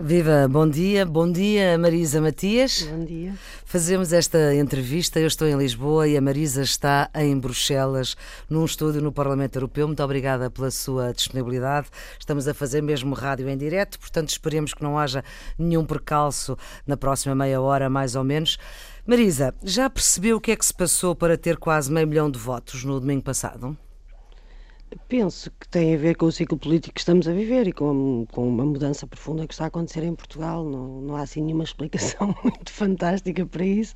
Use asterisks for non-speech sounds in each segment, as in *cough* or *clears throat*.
Viva, bom dia, bom dia Marisa Matias. Bom dia. Fazemos esta entrevista. Eu estou em Lisboa e a Marisa está em Bruxelas, num estúdio no Parlamento Europeu. Muito obrigada pela sua disponibilidade. Estamos a fazer mesmo rádio em direto, portanto esperemos que não haja nenhum percalço na próxima meia hora, mais ou menos. Marisa, já percebeu o que é que se passou para ter quase meio milhão de votos no domingo passado? Penso que tem a ver com o ciclo político que estamos a viver e com, com uma mudança profunda que está a acontecer em Portugal. Não, não há assim nenhuma explicação *laughs* muito fantástica para isso,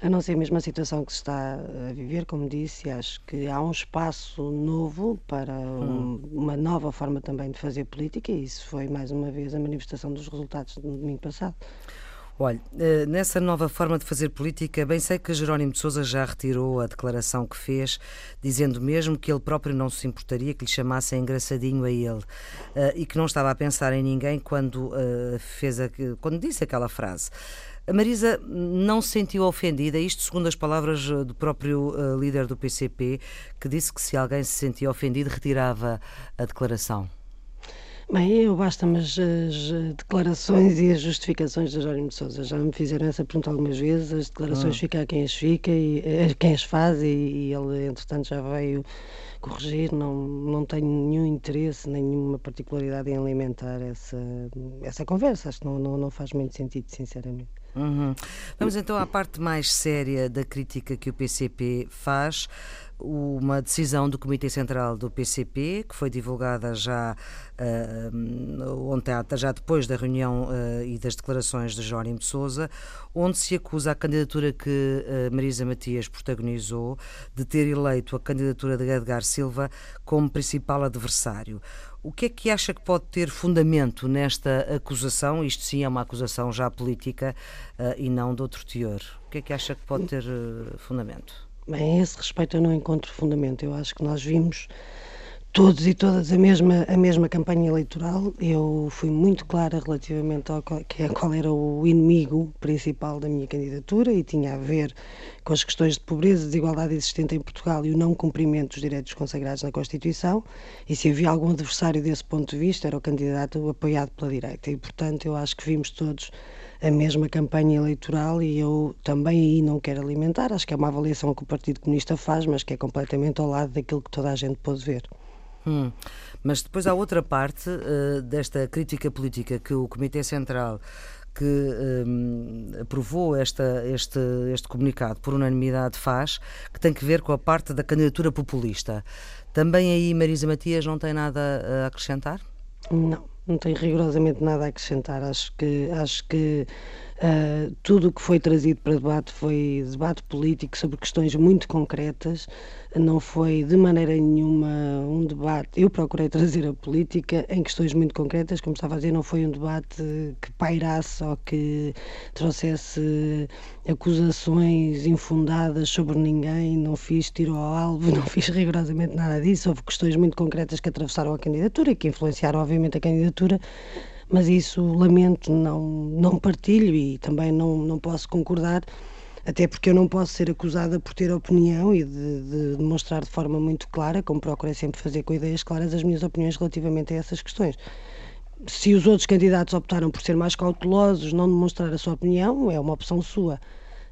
a não ser mesmo a situação que se está a viver, como disse. Acho que há um espaço novo para um, uma nova forma também de fazer política e isso foi mais uma vez a manifestação dos resultados no domingo passado. Olha, eh, nessa nova forma de fazer política, bem sei que Jerónimo de Sousa já retirou a declaração que fez, dizendo mesmo que ele próprio não se importaria que lhe chamassem engraçadinho a ele eh, e que não estava a pensar em ninguém quando eh, fez a, quando disse aquela frase. A Marisa não se sentiu ofendida, isto segundo as palavras do próprio líder do PCP, que disse que se alguém se sentia ofendido retirava a declaração. Bem, eu basta-me as, as, declarações e as justificações de Jerónimo de Sousa. Já me fizeram essa pergunta algumas vezes, as declarações ah. ficam a quem as fica e a quem as faz e, e, ele, entretanto, já veio corrigir. Não, não tenho nenhum interesse, nenhuma particularidade em alimentar essa, essa conversa. Acho que não, não, não faz muito sentido, sinceramente. Uhum. Vamos então à parte mais séria da crítica que o PCP faz uma decisão do Comitê Central do PCP, que foi divulgada já uh, ontem, já depois da reunião uh, e das declarações de Jórim de Souza, onde se acusa a candidatura que uh, Marisa Matias protagonizou de ter eleito a candidatura de Edgar Silva como principal adversário. O que é que acha que pode ter fundamento nesta acusação? Isto sim é uma acusação já política uh, e não de outro teor. O que é que acha que pode ter fundamento? Bem, a esse respeito eu não encontro fundamento. Eu acho que nós vimos todos e todas a mesma, a mesma campanha eleitoral. Eu fui muito clara relativamente ao que, qual era o inimigo principal da minha candidatura e tinha a ver com as questões de pobreza, desigualdade existente em Portugal e o não cumprimento dos direitos consagrados na Constituição. E se havia algum adversário desse ponto de vista, era o candidato apoiado pela direita. E, portanto, eu acho que vimos todos a mesma campanha eleitoral e eu também aí não quero alimentar. Acho que é uma avaliação que o Partido Comunista faz, mas que é completamente ao lado daquilo que toda a gente pôde ver. Hum. Mas depois há outra parte uh, desta crítica política que o Comitê Central que um, aprovou esta, este, este comunicado por unanimidade faz, que tem que ver com a parte da candidatura populista. Também aí Marisa Matias não tem nada a acrescentar? Não, não tenho rigorosamente nada a acrescentar. Acho que, acho que uh, tudo o que foi trazido para debate foi debate político sobre questões muito concretas não foi de maneira nenhuma um debate. Eu procurei trazer a política em questões muito concretas, como estava a dizer, não foi um debate que pairasse ou que trouxesse acusações infundadas sobre ninguém, não fiz tiro ao alvo, *laughs* não fiz rigorosamente nada disso. Houve questões muito concretas que atravessaram a candidatura e que influenciaram, obviamente, a candidatura mas isso lamento, não, não partilho e também não, não posso concordar até porque eu não posso ser acusada por ter opinião e de, de demonstrar de forma muito clara, como procurei sempre fazer com ideias claras, as minhas opiniões relativamente a essas questões. Se os outros candidatos optaram por ser mais cautelosos, não demonstrar a sua opinião, é uma opção sua,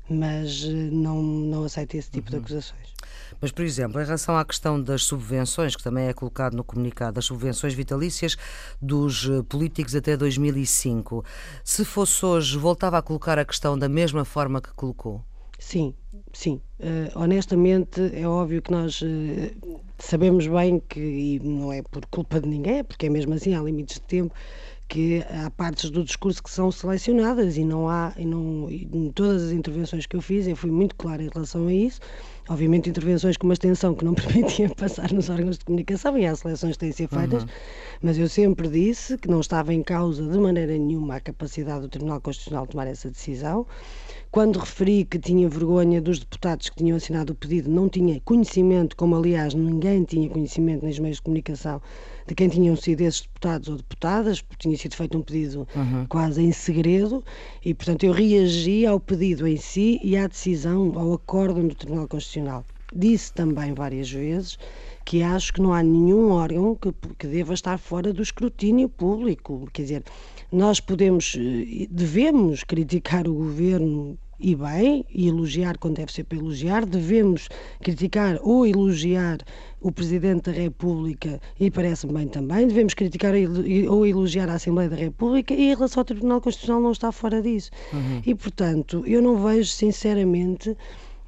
mas eh, não, não aceito esse tipo uhum. de acusações. Mas, por exemplo, em relação à questão das subvenções, que também é colocado no comunicado, das subvenções vitalícias dos eh, políticos até 2005, se fosse hoje, voltava a colocar a questão da mesma forma que colocou? Sim, sim. Uh, honestamente, é óbvio que nós uh, sabemos bem que, e não é por culpa de ninguém, é porque é mesmo assim, há limites de tempo, que há partes do discurso que são selecionadas e não há, e não, e em todas as intervenções que eu fiz, eu fui muito clara em relação a isso. Obviamente, intervenções com uma extensão que não *laughs* permitia passar nos órgãos de comunicação e há seleções que têm de ser feitas, uhum. mas eu sempre disse que não estava em causa de maneira nenhuma a capacidade do Tribunal Constitucional de tomar essa decisão. Quando referi que tinha vergonha dos deputados que tinham assinado o pedido, não tinha conhecimento, como aliás ninguém tinha conhecimento nos meios de comunicação, de quem tinham sido esses deputados ou deputadas, porque tinha sido feito um pedido uhum. quase em segredo, e portanto eu reagi ao pedido em si e à decisão, ao acórdão do Tribunal Constitucional. Disse também várias vezes que acho que não há nenhum órgão que, que deva estar fora do escrutínio público. Quer dizer, Nós podemos, eh, devemos criticar o governo e bem, e elogiar quando deve ser para elogiar, devemos criticar ou elogiar o Presidente da República e parece-me bem também, devemos criticar ou elogiar a Assembleia da República e em relação ao Tribunal Constitucional não está fora disso. Uhum. E, portanto, eu não vejo, sinceramente,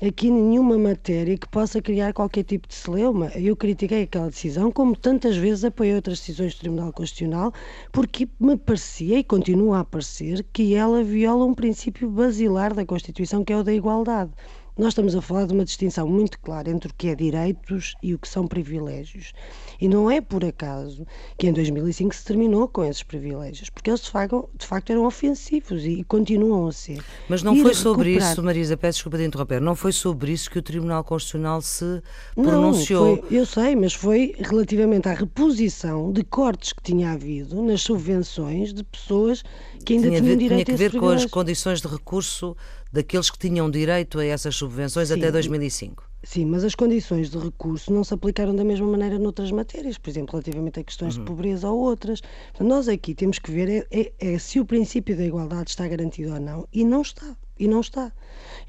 aqui nenhuma matéria que possa criar qualquer tipo de celeuma. Eu critiquei aquela decisão, como tantas vezes apoiei outras decisões do Tribunal Constitucional, porque me parecia e continua a parecer que ela viola um princípio basilar da Constituição, que é o da igualdade. Nós estamos a falar de uma distinção muito clara entre o que é direitos e o que são privilégios. E não é por acaso que em 2005 se terminou com esses privilégios, porque eles de facto, de facto eram ofensivos e, continuam a ser. Mas não foi sobre recuperar... isso, Marisa, peço desculpa de interromper, não foi sobre isso que o Tribunal Constitucional se pronunciou. Não, foi, eu sei, mas foi relativamente à reposição de cortes que tinha havido nas subvenções de pessoas que ainda tinha tinham direito Tinha que ver com as condições de recurso daqueles que tinham direito a essas subvenções Sim. até 2005. Sim, mas as condições de recurso não se aplicaram da mesma maneira noutras matérias, por exemplo, relativamente a questões uhum. de pobreza ou outras. Nós aqui temos que ver é, é, é, se o princípio da igualdade está garantido ou não, e não está. E não está.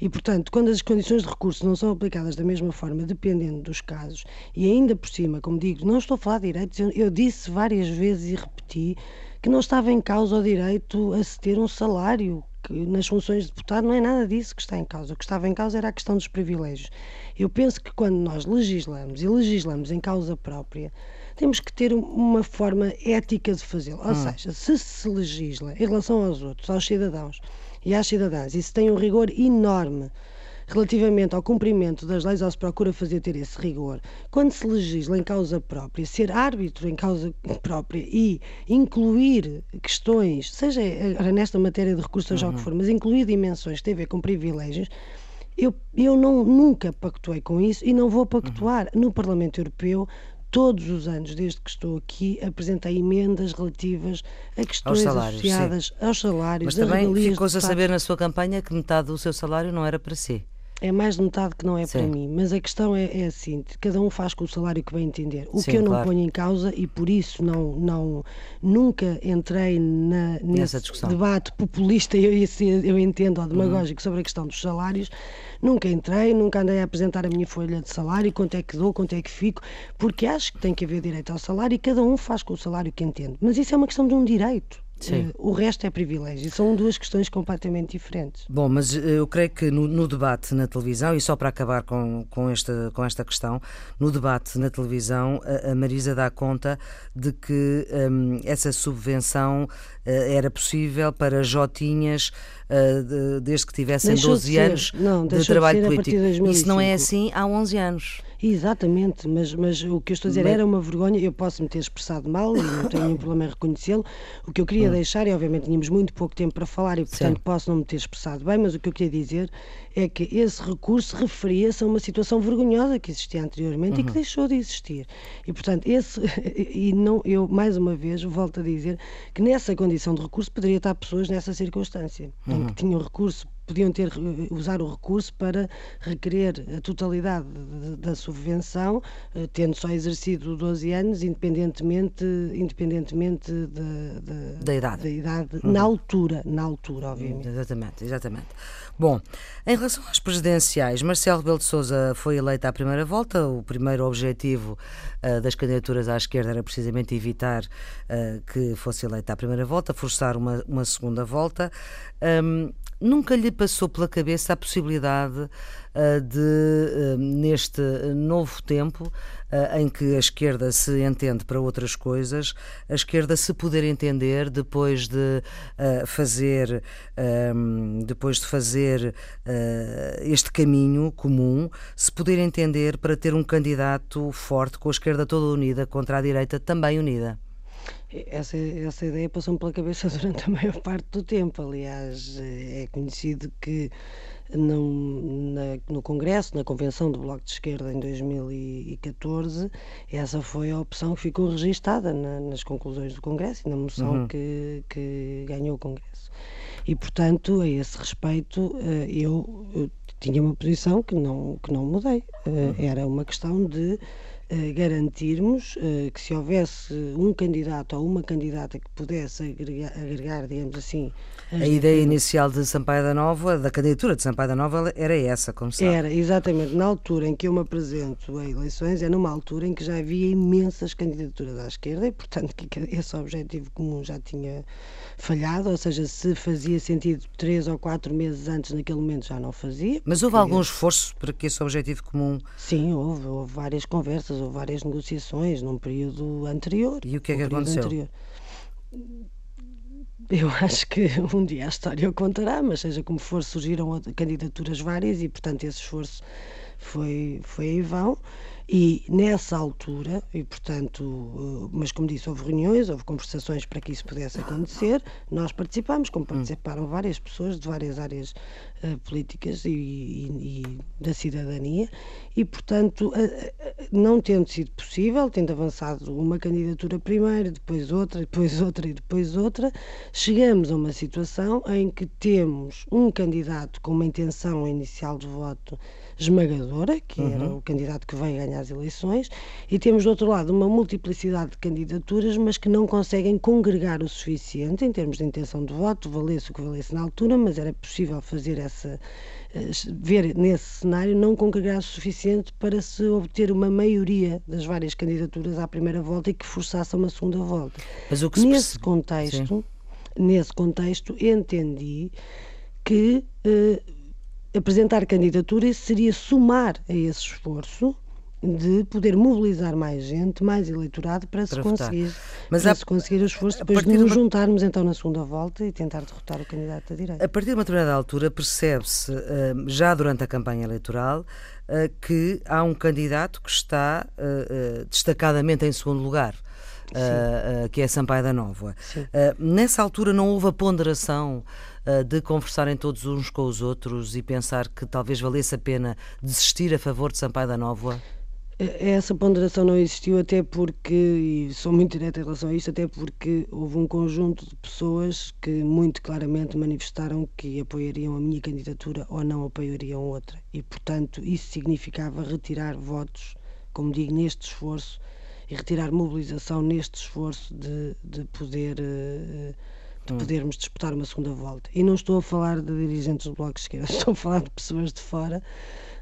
E, portanto, quando as condições de recurso não são aplicadas da mesma forma, dependendo dos casos, e ainda por cima, como digo, não estou a falar de direitos, eu, eu disse várias vezes e repeti que não estava em causa o direito a se ter um salário que nas funções de deputado não é nada disso que está em causa. O que estava em causa era a questão dos privilégios. Eu penso que quando nós legislamos e legislamos em causa própria, temos que ter uma forma ética de fazê-lo. Ou hum. seja, se se legisla em relação aos outros, aos cidadãos e às cidadãs, e se tem um rigor enorme relativamente ao cumprimento das leis, ou se procura fazer ter esse rigor, quando se legisla em causa própria, ser árbitro em causa própria e incluir questões, seja nesta matéria de recursos, uhum. o que for, mas incluir dimensões que têm a ver com privilégios, eu, eu não, nunca pactuei com isso e não vou pactuar. Uhum. No Parlamento Europeu, todos os anos, desde que estou aqui, apresentei emendas relativas a questões aos salários, associadas sim. aos salários. Mas também ficou-se a saber na sua campanha que metade do seu salário não era para si. É mais de metade que não é Sim. para mim, mas a questão é, é, assim: cada um faz com o salário que bem entender. O Sim, que eu não claro. ponho em causa e por isso não, não nunca entrei na, nesse debate populista, eu, eu entendo, ou demagógico, uhum. sobre a questão dos salários. Nunca entrei, nunca andei a apresentar a minha folha de salário, quanto é que dou, quanto é que fico, porque acho que tem que haver direito ao salário e cada um faz com o salário que entende. Mas isso é uma questão de um direito. Sim. o resto é privilégio. São duas questões completamente diferentes. Bom, mas eh, eu creio que no, no, debate na televisão, e só para acabar com, com, esta, com esta questão, no debate na televisão, a, a Marisa dá conta de que um, essa subvenção uh, era possível para Jotinhas de, desde que tivessem deixou 12 de anos não, de trabalho de político. De Isso não é assim há 11 anos. Exatamente, mas, mas o que eu estou a dizer era uma vergonha. Eu posso me ter expressado mal e não tenho nenhum problema em reconhecê-lo. O que eu queria hum. deixar, e obviamente tínhamos muito pouco tempo para falar e, portanto, Sim. posso não me ter expressado bem, mas o que eu queria dizer é que esse recurso referia-se a uma situação vergonhosa que existia anteriormente uhum. e que uhum. deixou de existir. E, portanto, esse, *laughs* e não, eu, mais uma vez, volto a dizer que nessa condição de recurso poderia estar pessoas nessa circunstância, uhum. em que tinham recurso podiam ter usar o recurso para requerer a totalidade da subvenção, eh, tendo só exercido 12 anos, independentemente, independentemente de, de, da idade, da idade uhum. na altura, na altura, obviamente. Exatamente, exatamente. Bom, em relação às presidenciais, Marcelo Rebelo de Sousa foi eleito à primeira volta. O primeiro objetivo uh, das candidaturas à esquerda era precisamente evitar uh, que fosse eleito à primeira volta, forçar uma, uma segunda volta. Um, nunca lhe passou pela cabeça a possibilidade uh, de, uh, neste novo tempo uh, em que a esquerda se entende para outras coisas, a esquerda se poder entender depois de fazer, um, depois de fazer este caminho comum, se poder entender para ter um candidato forte com a esquerda toda unida contra a direita também unida. Essa, essa ideia passou-me pela cabeça *laughs* durante a maior parte do tempo. Aliás, é conhecido que no, na, no Congresso, na Convenção do Bloco de Esquerda em 2014, essa foi a opção que ficou registada na, nas conclusões do Congresso e na moção uhum. que, que ganhou o Congresso. E, portanto, a esse respeito, eh, eu, eu tinha uma posição que não, que não mudei. Eh, uhum. Era uma questão de garantirmos uh, que se houvesse um candidato ou uma candidata que pudesse agregar, agregar digamos assim. A ideia inicial de Sampaio da Nova, da candidatura de Sampaio da Nova, era essa, como sabe. Era, exatamente. Na altura em que eu me apresento a eleições, é numa altura em que já havia imensas candidaturas à esquerda e, portanto, que esse objetivo comum já tinha falhado, ou seja, se fazia sentido três ou quatro meses antes, naquele momento já não fazia. Mas houve algum esforço para que esse objetivo comum. Sim, houve, houve várias conversas, várias negociações num período anterior. E o que é que aconteceu? Anterior. Eu *laughs* acho que um dia a história o contará, mas seja como for, surgiram candidaturas várias e, portanto, esse esforço foi, foi em vão. E nessa altura, e portanto, eh, mas como disse, houve reuniões, houve conversações para que isso pudesse acontecer, nós participámos, como participaram várias pessoas de várias áreas uh, políticas e, e, e, da cidadania, e portanto, uh, não tendo sido possível, tendo avançado uma candidatura primeiro, depois outra, depois outra e depois outra, chegamos a uma situação em que temos um candidato com uma intenção inicial de voto esmagadora, que uhum. era o candidato que veio ganhar as eleições, e temos do outro lado uma multiplicidade de candidaturas, mas que não conseguem congregar o suficiente em termos de intenção de voto, valesse o que valesse na altura, mas era possível fazer essa eh, ver nesse cenário não congregar o suficiente para se obter uma maioria das várias candidaturas à primeira volta e que forçasse uma segunda volta. nesse percebe... contexto, Sim. nesse contexto entendi que eh, apresentar candidatura seria somar a esse esforço de poder mobilizar mais gente, mais eleitorado para, para se conseguir, Mas para a, se conseguir o esforço depois de nos uma... juntarmos então na segunda volta e tentar derrotar o candidato da direita. A partir de uma determinada altura percebe-se, eh, já durante a campanha eleitoral, eh, que há um candidato que está eh, destacadamente em segundo lugar. Que é Sampaio da Nova. Nessa altura não houve a ponderação de conversarem todos uns com os outros e pensar que talvez valesse a pena desistir a favor de Sampaio da Nova? Essa ponderação não existiu até porque, e sou muito direta em relação a isto, até porque houve um conjunto de pessoas que muito claramente manifestaram que apoiariam a minha candidatura ou não apoiariam outra. E, portanto, isso significava retirar votos, como digo, neste esforço, e retirar mobilização neste esforço de, de poder. Uh, de hum. podermos disputar uma segunda volta. E não estou a falar de dirigentes do Bloco de Esquerda, *laughs* estou a falar de pessoas de fora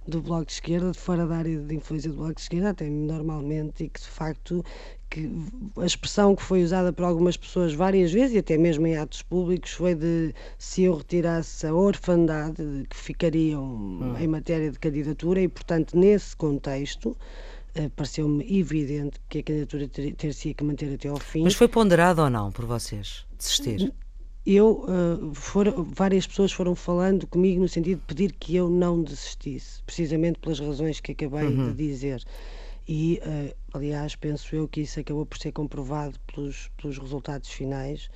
do Bloco de Esquerda, de fora da área de influência do Bloco de Esquerda, até normalmente, e que de facto que a expressão que foi usada por algumas pessoas várias vezes, e até mesmo em atos públicos, foi de se eu retirasse a orfandade que ficariam hum. em matéria de candidatura, e portanto, nesse contexto, Uh, pareceu-me evidente que a candidatura ter, ter-se que manter até ao fim. Mas foi ponderado ou não por vocês desistir? eu uh, for, várias pessoas foram falando comigo no sentido de pedir que eu não desistisse, precisamente pelas razões que acabei uhum. de dizer. E, uh, aliás, penso eu que isso acabou por ser comprovado pelos, pelos resultados finais.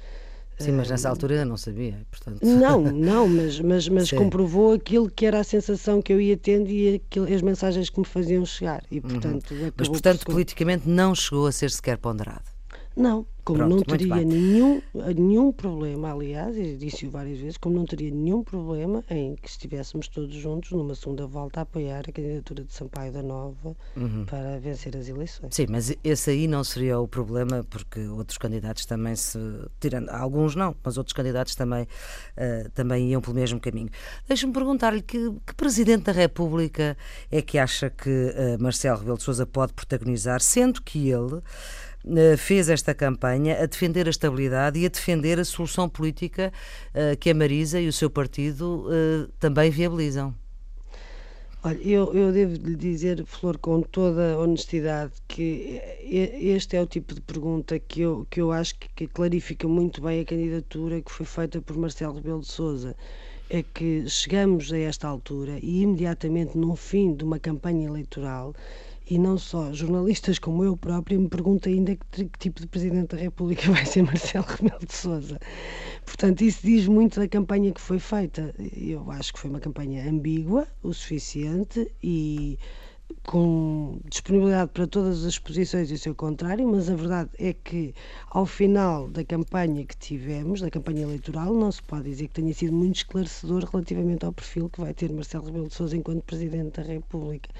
Sim, mas nessa altura eu não sabia, portanto... Não, não, mas, mas, *laughs* mas comprovou aquilo que era a sensação que eu ia tendo e aquilo, as mensagens que me faziam chegar. E, uhum. portanto, uhum. Mas, portanto, por... politicamente não chegou a ser sequer ponderado? Não, como Pronto, não teria nenhum, nenhum problema, aliás, e disse-o várias vezes, como não teria nenhum problema em que estivéssemos todos juntos numa segunda volta a apoiar a candidatura de Sampaio da Nova uhum. para vencer as eleições. Sim, mas esse aí não seria o problema, porque outros candidatos também se. tirando Alguns não, mas outros candidatos também, uh, também iam pelo mesmo caminho. Deixe-me perguntar-lhe que, que, Presidente da República é que acha que uh, Marcelo Rebelo de Souza pode protagonizar, sendo que ele fez esta campanha a defender a estabilidade e a defender a solução política eh, que a Marisa e o seu partido eh, também viabilizam. Olha, eu, eu devo lhe dizer, Flor, com toda honestidade, que este é o tipo de pergunta que eu, que eu acho que clarifica muito bem a candidatura que foi feita por Marcelo Rebelo de Souza. É que chegamos a esta altura e imediatamente no fim de uma campanha eleitoral e não só jornalistas como eu própria me pergunto ainda que, que, tipo de Presidente da República *laughs* vai ser Marcelo Rebelo de Sousa. Portanto, isso diz muito da campanha que foi feita. Eu acho que foi uma campanha ambígua o suficiente e com disponibilidade para todas as posições e o seu contrário, mas a verdade é que ao final da campanha que tivemos, da campanha eleitoral, não se pode dizer que tenha sido muito esclarecedor relativamente ao perfil que vai ter Marcelo Rebelo de Sousa enquanto Presidente da República.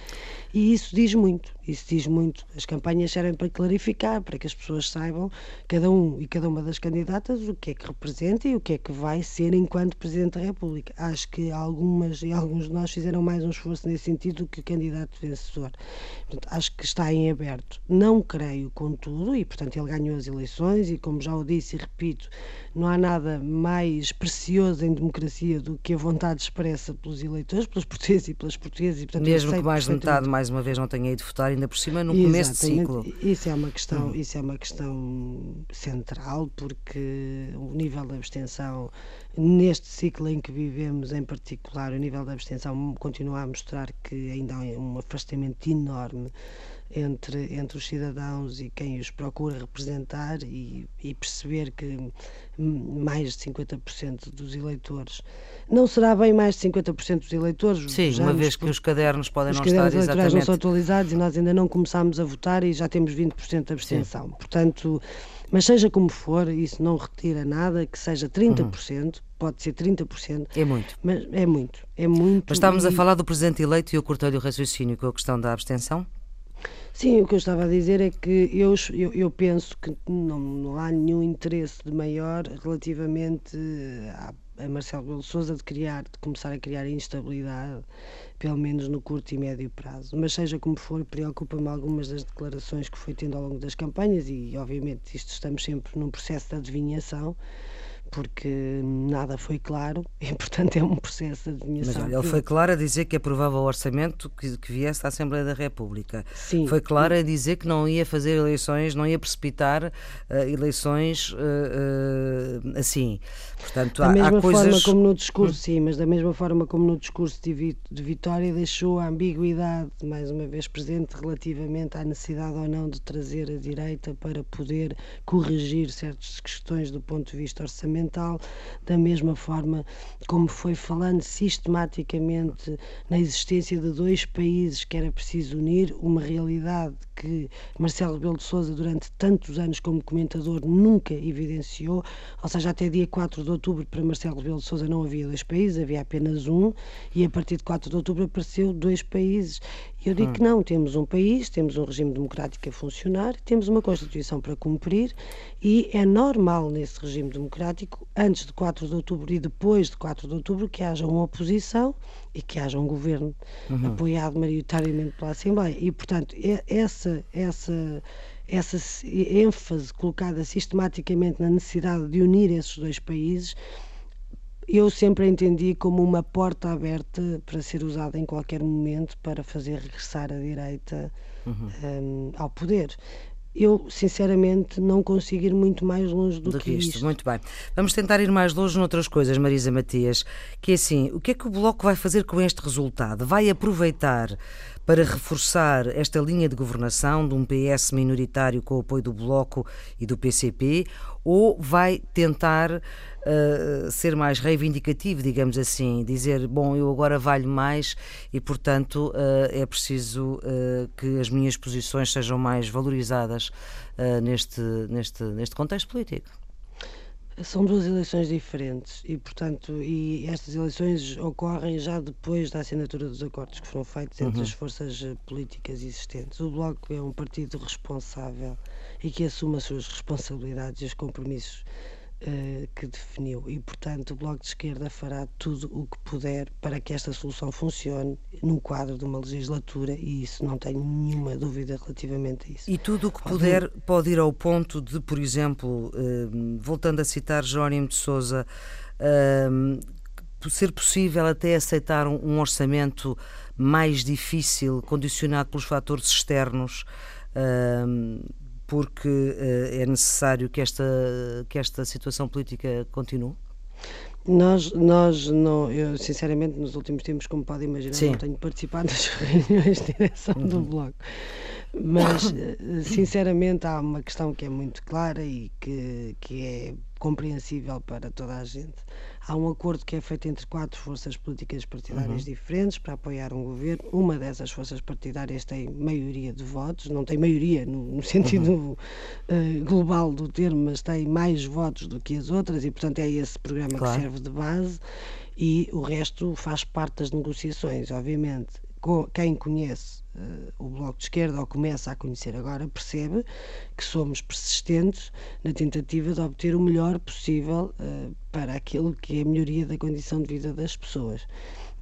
E isso diz muito, isso diz muito. As campanhas servem para clarificar, para que as pessoas saibam, cada um e cada uma das candidatas, o que é que representa e o que é que vai ser enquanto Presidente da República. Acho que algumas e alguns de nós fizeram mais um esforço nesse sentido do que o candidato vencedor Portanto, acho que está em aberto. Não creio, contudo, e portanto ele ganhou as eleições, e como já o disse e repito, não há nada mais precioso em democracia do que a vontade expressa pelos eleitores, pelos portugueses e pelas portuguesas. E, portanto, Mesmo que mais de metade, mais uma vez, não tenha ido votar, ainda por cima, no começo de ciclo. Isso é uma questão, hum. isso é uma questão central, porque o nível de abstenção neste ciclo em que vivemos, em particular, o nível da abstenção continua a mostrar que ainda há um afastamento enorme entre, entre os cidadãos e quem os procura representar e, e perceber que mais de 50% dos eleitores não será bem mais de 50% dos eleitores. Sim, uma vez que os cadernos podem os não cadernos estar exatamente. não são atualizados e nós ainda não começámos a votar e já temos 20% de abstenção. Sim. Portanto, mas seja como for, isso não retira nada, que seja 30%, uhum. pode ser 30%. É muito. Mas é muito, é muito. Mas estávamos e... a falar do presidente eleito e eu cortei-lhe o raciocínio com a questão da abstenção? Sim, o que eu estava a dizer é que eu, eu, eu penso que não, não, há nenhum interesse de maior relativamente a, a Marcelo Rebelo Sousa de criar, de começar a criar instabilidade, pelo menos no curto e médio prazo. Mas seja como for, preocupa-me algumas das declarações que foi tendo ao longo das campanhas e, obviamente, isto estamos sempre num processo de adivinhação porque nada foi claro *laughs* e, portanto, é um processo de adivinhação. Mas ele foi claro a dizer que aprovava o orçamento que, que viesse à Assembleia da República. Sim. Foi claro a dizer que não ia fazer eleições, não ia precipitar uh, eleições uh, uh, assim. Portanto, da há, mesma há coisas... forma como no discurso, hum. sim, mas da mesma forma como no discurso de, de Vitória deixou a ambiguidade, mais uma vez presente, relativamente à necessidade ou não de trazer a direita para poder corrigir certas questões do ponto de vista orçamental da mesma forma como foi falando sistematicamente na existência de dois países que era preciso unir, uma realidade que Marcelo Rebelo de Sousa durante tantos anos como comentador nunca evidenciou, ou seja, até dia 4 de outubro para Marcelo Rebelo de Sousa não havia dois países, havia apenas um, e a partir de 4 de outubro apareceu dois países. Eu digo hum. que não, temos um país, temos um regime democrático a funcionar, temos uma Constituição para cumprir e é normal nesse regime democrático, antes de 4 de outubro e depois de 4 de outubro, que haja uma oposição e que haja um governo uhum. apoiado maioritariamente pela Assembleia. E, portanto, essa, essa, essa ênfase colocada sistematicamente na necessidade de unir esses dois países eu sempre entendi como uma porta aberta para ser usada em qualquer momento para fazer regressar a direita uhum. um, ao poder. Eu, sinceramente, não consigo ir muito mais longe do, do que isto. isto. Muito bem. Vamos tentar ir mais longe noutras coisas, Marisa Matias, que é assim, o que é que o Bloco vai fazer com este resultado? Vai aproveitar para reforçar esta linha de governação de um PS minoritário com o apoio do Bloco e do PCP ou vai tentar uh, ser mais reivindicativo, digamos assim, dizer, bom, eu agora valho mais e, portanto, uh, é preciso uh, que as minhas posições sejam mais valorizadas neste, neste, neste contexto político? São duas eleições diferentes e, portanto, e estas eleições ocorrem já depois da assinatura dos acordos que foram feitos entre uhum. as forças eh, políticas existentes. O Bloco é um partido responsável e que assume as suas responsabilidades e os compromissos uh, que definiu. E, portanto, o Bloco de Esquerda fará tudo o que puder para que esta solução funcione no quadro de uma legislatura e isso não tenho nenhuma dúvida relativamente a isso. E tudo o que puder pode ir ao ponto de, por exemplo, uh, voltando a citar Jónimo de Souza, uh, ser possível até aceitar um, um orçamento mais difícil, condicionado pelos fatores externos, porque uh, é necessário que esta, que esta situação política continue? Nós, nós não, eu sinceramente nos últimos tempos, como pode imaginar, Sim. não tenho participado *laughs* das reuniões de direção uhum. do Bloco. Mas, sinceramente, há uma questão que é muito clara e que, que é compreensível para toda a gente. Há um acordo que é feito entre quatro forças políticas partidárias uhum. diferentes para apoiar um governo. Uma dessas forças partidárias tem maioria de votos, não tem maioria no, no *laughs* sentido uhum. uh, global do termo, mas tem mais votos do que as outras e, portanto, é esse programa claro. que serve de base e o resto faz parte das negociações, obviamente. Quem conhece uh, o Bloco de Esquerda, ou começa a conhecer agora, percebe que somos persistentes na tentativa de obter o melhor possível uh, para aquilo que é a melhoria da condição de vida das pessoas.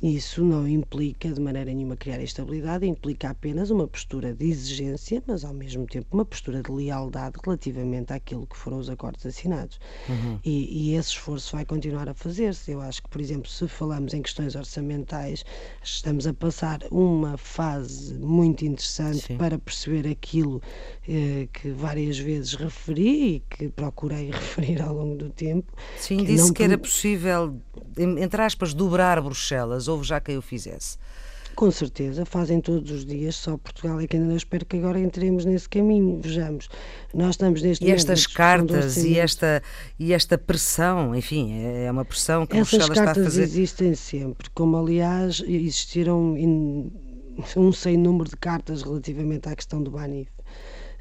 Isso não implica de maneira nenhuma criar instabilidade, implica apenas uma postura de exigência, mas ao mesmo tempo uma postura de lealdade relativamente àquilo que foram os acordos assinados. Uhum. E, e, esse esforço vai continuar a fazer-se. Eu acho que, por exemplo, se falamos em questões orçamentais, estamos a passar uma fase muito interessante Sim. para perceber aquilo eh, que várias vezes referi e que procurei *laughs* referir ao longo do tempo. Sim, que disse que era possível, entre aspas, dobrar Bruxelas houve já quem o fizesse. Com certeza, fazem todos os dias, só Portugal é que ainda não espero que agora entremos nesse caminho. Vejamos, nós estamos neste E estas cartas e esta, e esta pressão, enfim, é, é uma pressão que Essas Bruxelas está a fazer. Essas cartas existem sempre, como aliás existiram in, um sem número de cartas relativamente à questão do Banif.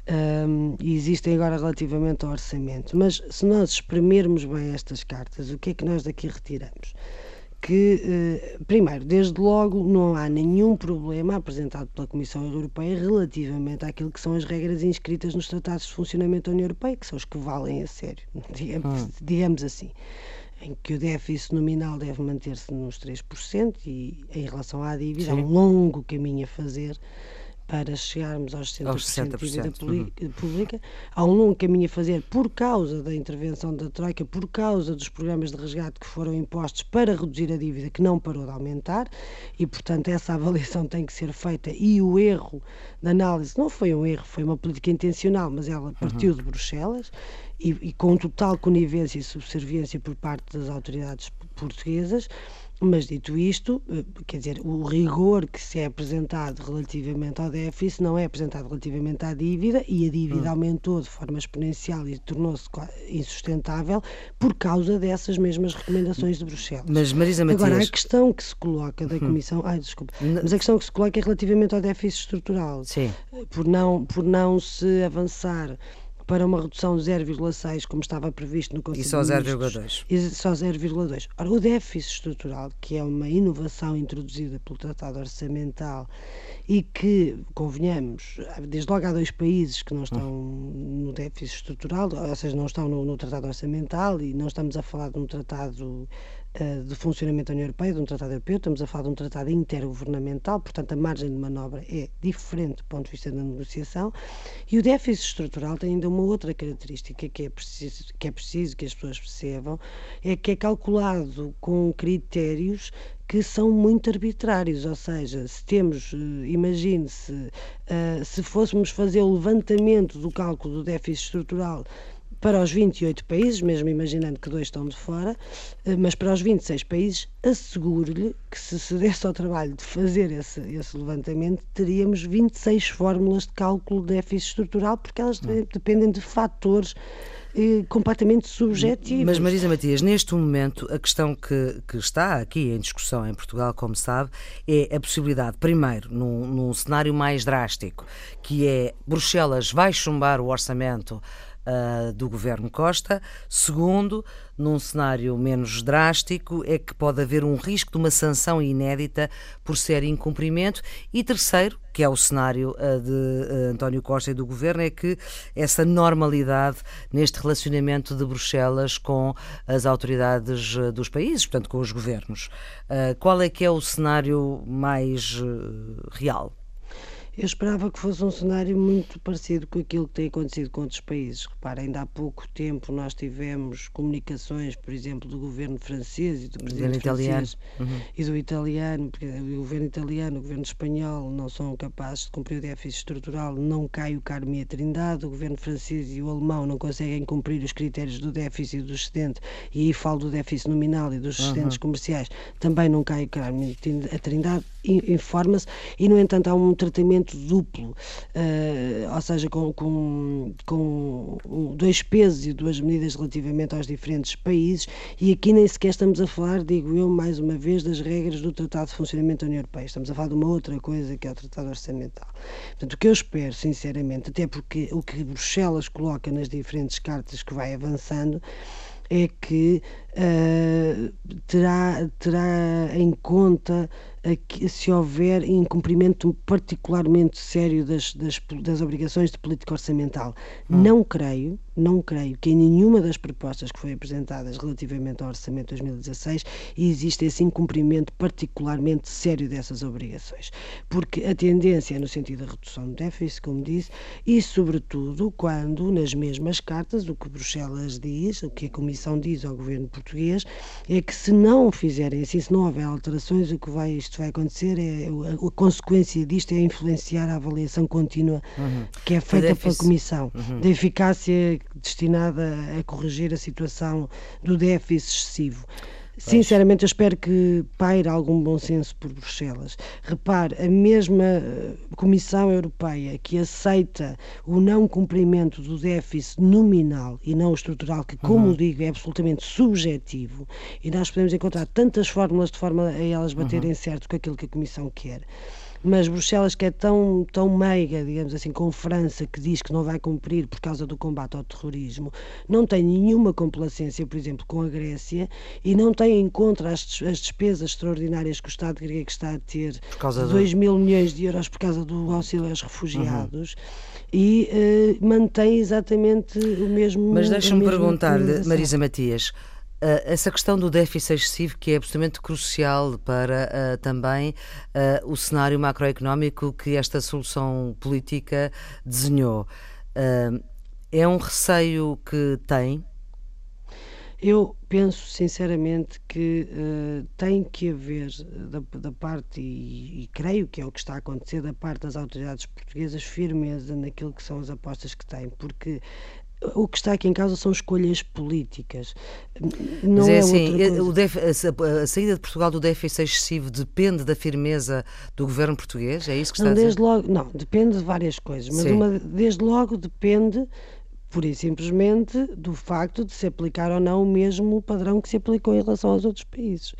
Um, e existem agora relativamente ao orçamento. Mas se nós exprimirmos bem estas cartas, o que é que nós daqui retiramos? Que, eh, primeiro, desde logo, não há nenhum problema apresentado pela Comissão Europeia relativamente àquilo que são as regras inscritas nos Tratados de Funcionamento da União Europeia, que são os que valem a sério, *laughs* digamos, hum. digamos assim em que o déficit nominal deve manter-se nos 3% e em relação à dívida Sim. há um longo caminho a fazer para chegarmos aos 60%, aos 60%. de dívida uhum. pública. Há um longo caminho a fazer por causa da intervenção da Troika, por causa dos programas de resgate que foram impostos para reduzir a dívida, que não parou de aumentar, e, portanto, essa *laughs* avaliação tem que ser feita. E o erro da análise não foi um erro, foi uma política intencional, mas ela partiu uhum. de Bruxelas e, e com total conivência e subserviência por parte das autoridades portuguesas. Mas dito isto, eh, quer dizer, o rigor que se é apresentado relativamente ao déficit não é apresentado relativamente à dívida e a dívida hum. aumentou de forma exponencial e tornou-se insustentável por causa dessas mesmas recomendações de Bruxelas. Mas Marisa Matias... Agora, a questão que se coloca da hum. Comissão... Ai, desculpa. Mas a questão que se coloca é relativamente ao déficit estrutural. Sim. Por não, por não se avançar para uma redução de 0,6, como estava previsto no Conselho E só 0,2. E só 0,2. Ora, o déficit estrutural, que é uma inovação introduzida pelo Tratado Orçamental e que, convenhamos, desde logo há dois países que não estão no déficit estrutural, ou seja, não estão no, no Tratado Orçamental e não estamos a falar de um tratado de funcionamento da União Europeia, de um tratado europeu, estamos a falar de um tratado intergovernamental, portanto a margem de manobra é diferente do ponto de vista da negociação e o déficit estrutural tem ainda uma outra característica que é preciso que, é preciso que as pessoas percebam, é que é calculado com critérios que são muito arbitrários, ou seja, se temos, eh, imagine-se, uh, se fôssemos fazer o levantamento do cálculo do déficit estrutural para os 28 países, mesmo imaginando que dois estão de fora, eh, mas para os 26 países, asseguro-lhe que se se desse ao trabalho de fazer esse, esse levantamento, teríamos 26 fórmulas de cálculo de déficit estrutural, porque elas hum. dependem de fatores eh, completamente subjetivos. Mas, Marisa Matias, neste momento, a questão que, que, está aqui em discussão em Portugal, como sabe, é a possibilidade, primeiro, num, num cenário mais drástico, que é Bruxelas vai chumbar o orçamento uh, do governo Costa. Segundo, num cenário menos drástico, é que pode haver um risco de uma sanção inédita por ser incumprimento. E terceiro, que é o cenário uh, de uh, António Costa e do governo, é que essa normalidade neste relacionamento de Bruxelas com as autoridades dos países, portanto, com os governos. qual é que é o cenário mais real? Eu esperava que fosse um cenário muito parecido com aquilo que tem acontecido com outros países. Repara, ainda há pouco tempo nós tivemos comunicações, por exemplo, do governo francês e do presidente francês uhum. e do italiano, porque o governo italiano, o governo espanhol não são capazes de cumprir o déficit estrutural, não cai o Carme a Trindade, o governo francês e o alemão não conseguem cumprir os critérios do déficit e do excedente, e aí falo do déficit nominal e dos excedentes uhum. comerciais, também não cai o Carme a Trindade, informa-se, e no entanto há um tratamento duplo, uh, ou seja, com, com, com dois pesos e duas medidas relativamente aos diferentes países, e aqui nem sequer estamos a falar, digo eu, mais uma vez, das regras do Tratado de Funcionamento da União Europeia. Estamos a falar de uma outra coisa que é o Tratado Orçamental. Portanto, o que eu espero, sinceramente, até porque o que Bruxelas coloca nas diferentes cartas que vai avançando, é que uh, terá, terá em conta se houver incumprimento particularmente sério das, das, das obrigações de política orçamental. Hum. Não creio, não creio que em nenhuma das propostas que foram apresentadas relativamente ao Orçamento de 2016 existe esse incumprimento particularmente sério dessas obrigações. Porque a tendência é no sentido da redução do déficit, como disse, e sobretudo quando nas mesmas cartas o que Bruxelas diz, o que a Comissão diz ao governo português, é que se não fizerem assim, se não houver alterações, o que vai, isto vai acontecer é a, a consequência disto é influenciar a avaliação contínua uhum. que é feita pela Comissão, uhum. da eficácia destinada a corrigir a situação do déficit excessivo. Sinceramente, eu espero que paire algum bom senso por Bruxelas. Repare, a mesma eh, Comissão Europeia que aceita o não cumprimento do déficit nominal e não estrutural, que, como uhum. digo, é absolutamente subjetivo, e nós podemos encontrar tantas fórmulas de forma a elas baterem uhum. certo com aquilo que a Comissão quer mas Bruxelas, que é tão, tão meiga, digamos assim, com França, que diz que não vai cumprir por causa do combate ao terrorismo, não tem nenhuma complacência, por exemplo, com a Grécia e não tem em conta as, as despesas extraordinárias que o Estado grego está a ter, por causa 2 do... mil milhões de euros por causa do auxílio aos refugiados. Uhum. E uh, mantém exatamente o mesmo. Mas deixa-me perguntar-lhe, Marisa Matias, essa questão do déficit excessivo que é absolutamente crucial para uh, também uh, o cenário macroeconómico que esta solução política desenhou. é um receio que tem? Eu penso sinceramente que uh, tem que haver da, da parte, e, e, creio que é o que está a acontecer, da parte das autoridades portuguesas, firmeza naquilo que são as apostas que têm, porque o que está aqui em causa são escolhas políticas. Não Mas é, é assim, def, a, a, saída de Portugal do déficit excessivo depende da firmeza do governo português? É isso que está não, a dizer? Logo, não, depende de várias coisas, mas uma, desde logo depende pura e simplesmente do facto de se aplicar ou não o mesmo padrão que se aplicou em relação aos outros países.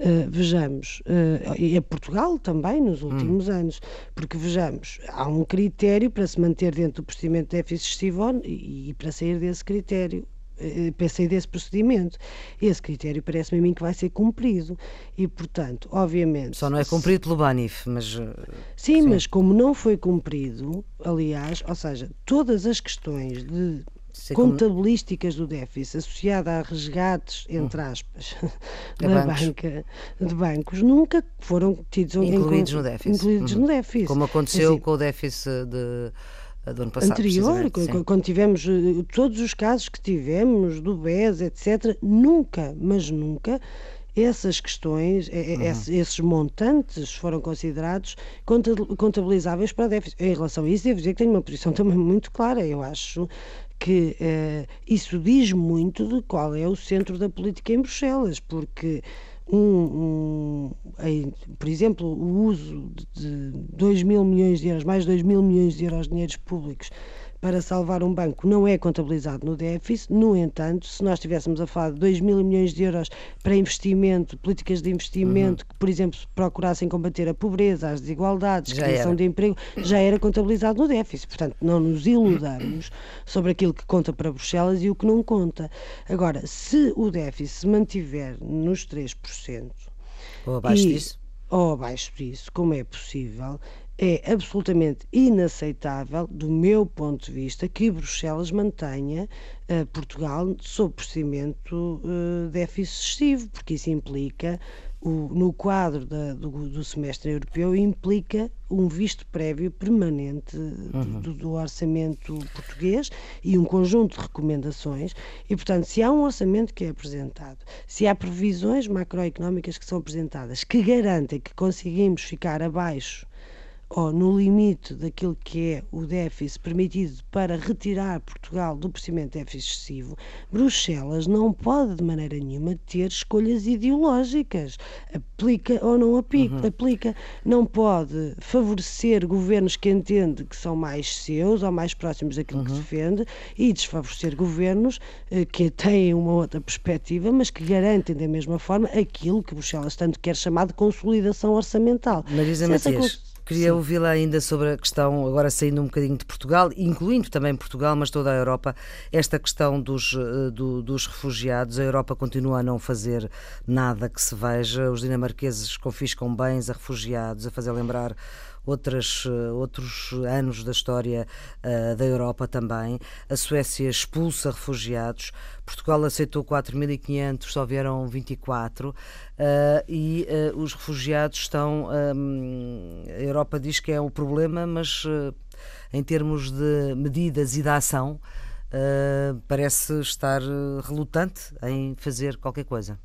Uh, vejamos, uh, e a Portugal também nos hum. últimos hum. anos, porque vejamos, há um critério para se manter dentro do procedimento de déficit excessivo e, e para sair desse critério para sair desse procedimento. Esse critério parece-me a mim que vai ser cumprido e, portanto, obviamente... Só não é cumprido pelo Banif, mas... Sim, sim, mas como não foi cumprido, aliás, ou seja, todas as questões de contabilísticas do déficit associada a resgates, entre hum. aspas, *laughs* da bancos. banca de bancos, nunca foram tidos incluídos em, no déficit. Incluídos uhum. no déficit. Como aconteceu assim, com o déficit de do ano passado. Anterior, quando tivemos eh, todos os casos que tivemos, do BES, etc., nunca, mas nunca, essas questões, uhum. esses montantes foram considerados contabilizáveis para déficit. Em relação a isso, devo dizer que tenho uma posição *laughs* também muito clara. Eu acho que uh, isso diz muito de qual é o centro da política em Bruxelas, porque um, um por exemplo, o uso de 2 mil milhões de euros, mais de 2 mil milhões de euros de dinheiros públicos para salvar um banco não é contabilizado no déficit. No entanto, se nós estivéssemos a falar de 2 mil milhões de euros para investimento, políticas de investimento uhum. que, por exemplo, procurassem combater a pobreza, as desigualdades, já criação era. de emprego, já era contabilizado no déficit. Portanto, não nos iludamos *clears throat* sobre aquilo que conta para Bruxelas e o que não conta. Agora, se o déficit se mantiver nos 3%, ou abaixo e, disso? Ou abaixo disso, como é possível, é absolutamente inaceitável, do meu ponto de vista, que Bruxelas mantenha uh, Portugal sob procedimento uh, déficit excessivo, porque isso implica, o, no quadro da, do, do, semestre europeu, implica um visto prévio permanente uhum. do, do, orçamento português e um conjunto de recomendações. E, portanto, se há um orçamento que é apresentado, se há previsões macroeconómicas que são apresentadas que garantem que conseguimos ficar abaixo ou no limite daquilo que é o déficit permitido para retirar Portugal do procedimento de déficit excessivo, Bruxelas não pode de maneira nenhuma ter escolhas ideológicas. Aplica ou não aplica. Uhum. aplica. Não pode favorecer governos que entende que são mais seus ou mais próximos daquilo uhum. que defende e desfavorecer governos eh, que têm uma outra perspectiva, mas que garantem da mesma forma aquilo que Bruxelas tanto quer chamar de consolidação orçamental. Marisa Matias. Queria ouvi-la ainda sobre a questão, agora saindo um bocadinho de Portugal, incluindo também Portugal, mas toda a Europa, esta questão dos, eh, do, dos refugiados. A Europa continua a não fazer nada que se veja. Os dinamarqueses confiscam bens a refugiados, a fazer lembrar outras, eh, outros anos da história uh, da Europa também. A Suécia expulsa refugiados, Portugal aceitou 4.500, só vieram 24, uh, e uh, os refugiados estão. Um, a Europa diz que é o problema, mas em termos de medidas e de ação. parece estar relutante em fazer qualquer coisa.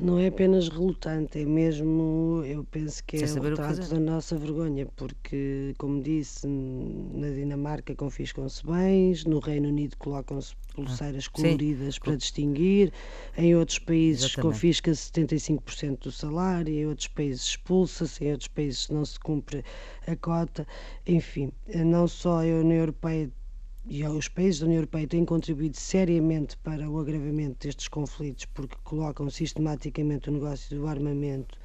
Não é apenas relutante, é mesmo, eu penso que é o retrato da nossa vergonha, porque, como disse, na Dinamarca confiscam-se bens, no Reino Unido colocam-se pulseiras ah, coloridas sim. para distinguir, em outros países confisca-se 75% do salário, em outros países expulsa-se, em outros países não se cumpre a cota, enfim, não só a União Europeia e os países da União Europeia têm contribuído seriamente para o agravamento destes conflitos porque colocam sistematicamente o negócio do armamento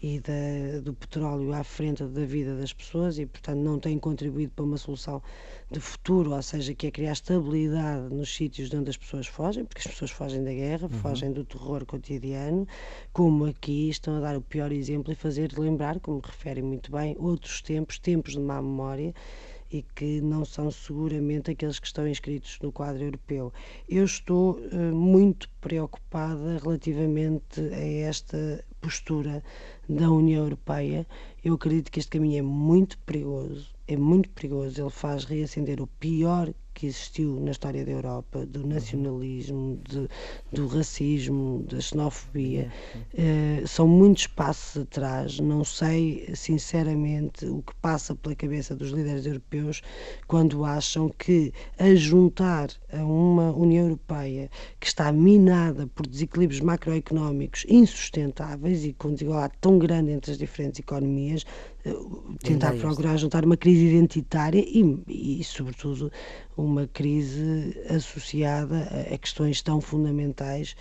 e da, do petróleo à frente da vida das pessoas e, portanto, não têm contribuído para uma solução de futuro, ou seja, que é criar estabilidade nos sítios de onde as pessoas fogem, porque as pessoas fogem da guerra, uhum. fogem do terror cotidiano, como aqui estão a dar o pior exemplo e fazer lembrar, como referem muito bem, outros tempos, tempos de má memória e que não são seguramente aqueles que estão inscritos no quadro europeu. Eu estou uh, muito preocupada relativamente a esta postura da União Europeia. Eu acredito que este caminho é muito perigoso, é muito perigoso. Ele faz reacender o pior que existiu na história da Europa, do nacionalismo, de, do racismo, da xenofobia, uh, são muitos passos atrás. Não sei, sinceramente, o que passa pela cabeça dos líderes europeus quando acham que a juntar a uma União Europeia que está minada por desequilíbrios macroeconómicos insustentáveis e com desigualdade tão grande entre as diferentes economias, tentar procurar juntar uma crise identitária e, e, sobretudo, uma crise associada a, questões tão fundamentais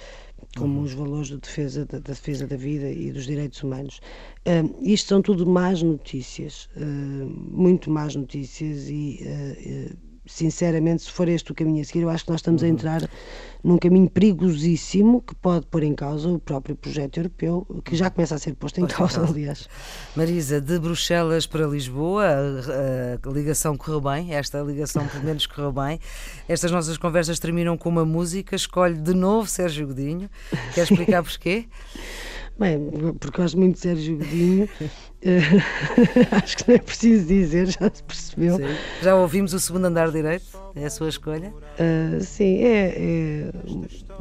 como uhum. os valores de defesa, da, da, defesa da vida e dos direitos humanos. Uh, isto são tudo más notícias, uh, muito más notícias e uh, sinceramente, se for este o caminho a seguir, eu acho que nós estamos a uhum. entrar num caminho perigosíssimo que pode pôr em causa o próprio projeto europeu, que já começa a ser posto em causa, aliás. Marisa, de Bruxelas para Lisboa, a, a ligação correu bem, esta ligação pelo menos correu bem. Estas nossas conversas terminam com uma música, escolhe de novo Sérgio Godinho. Quer explicar porquê? Bem, porque gosto muito de Sérgio Godinho. *laughs* *laughs* acho que não é preciso dizer, já se percebeu. Sim. Já ouvimos o segundo andar direito? É a sua escolha? Uh, sim, é, é,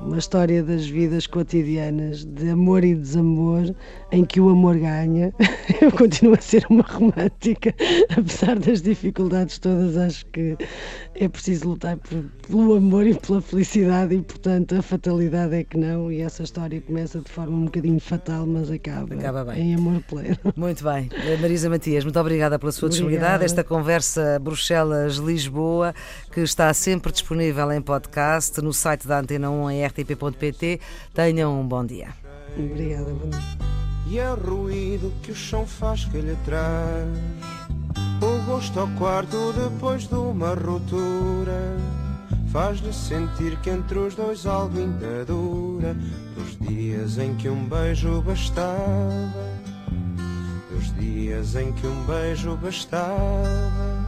uma história das vidas cotidianas, de amor e desamor, em que o amor ganha. *laughs* Eu continuo a ser uma romântica, *laughs* apesar das dificuldades todas, acho que é preciso lutar por, pelo amor e pela felicidade, e portanto a fatalidade é que não. E essa história começa de forma um bocadinho fatal, mas acaba, acaba em amor pleno. *laughs* Muito bem. Marisa Matias, muito obrigada pela sua disponibilidade. Esta conversa Bruxelas-Lisboa, que está sempre disponível em podcast no site da Antena 1 em rtp.pt. Tenham um bom dia. Obrigada, bom dia. E é o ruído que o chão faz que lhe traz o gosto ao quarto depois de uma ruptura. Faz-lhe sentir que entre os dois algo ainda dura. Dos dias em que um beijo bastava. Dos dias em que um beijo bastava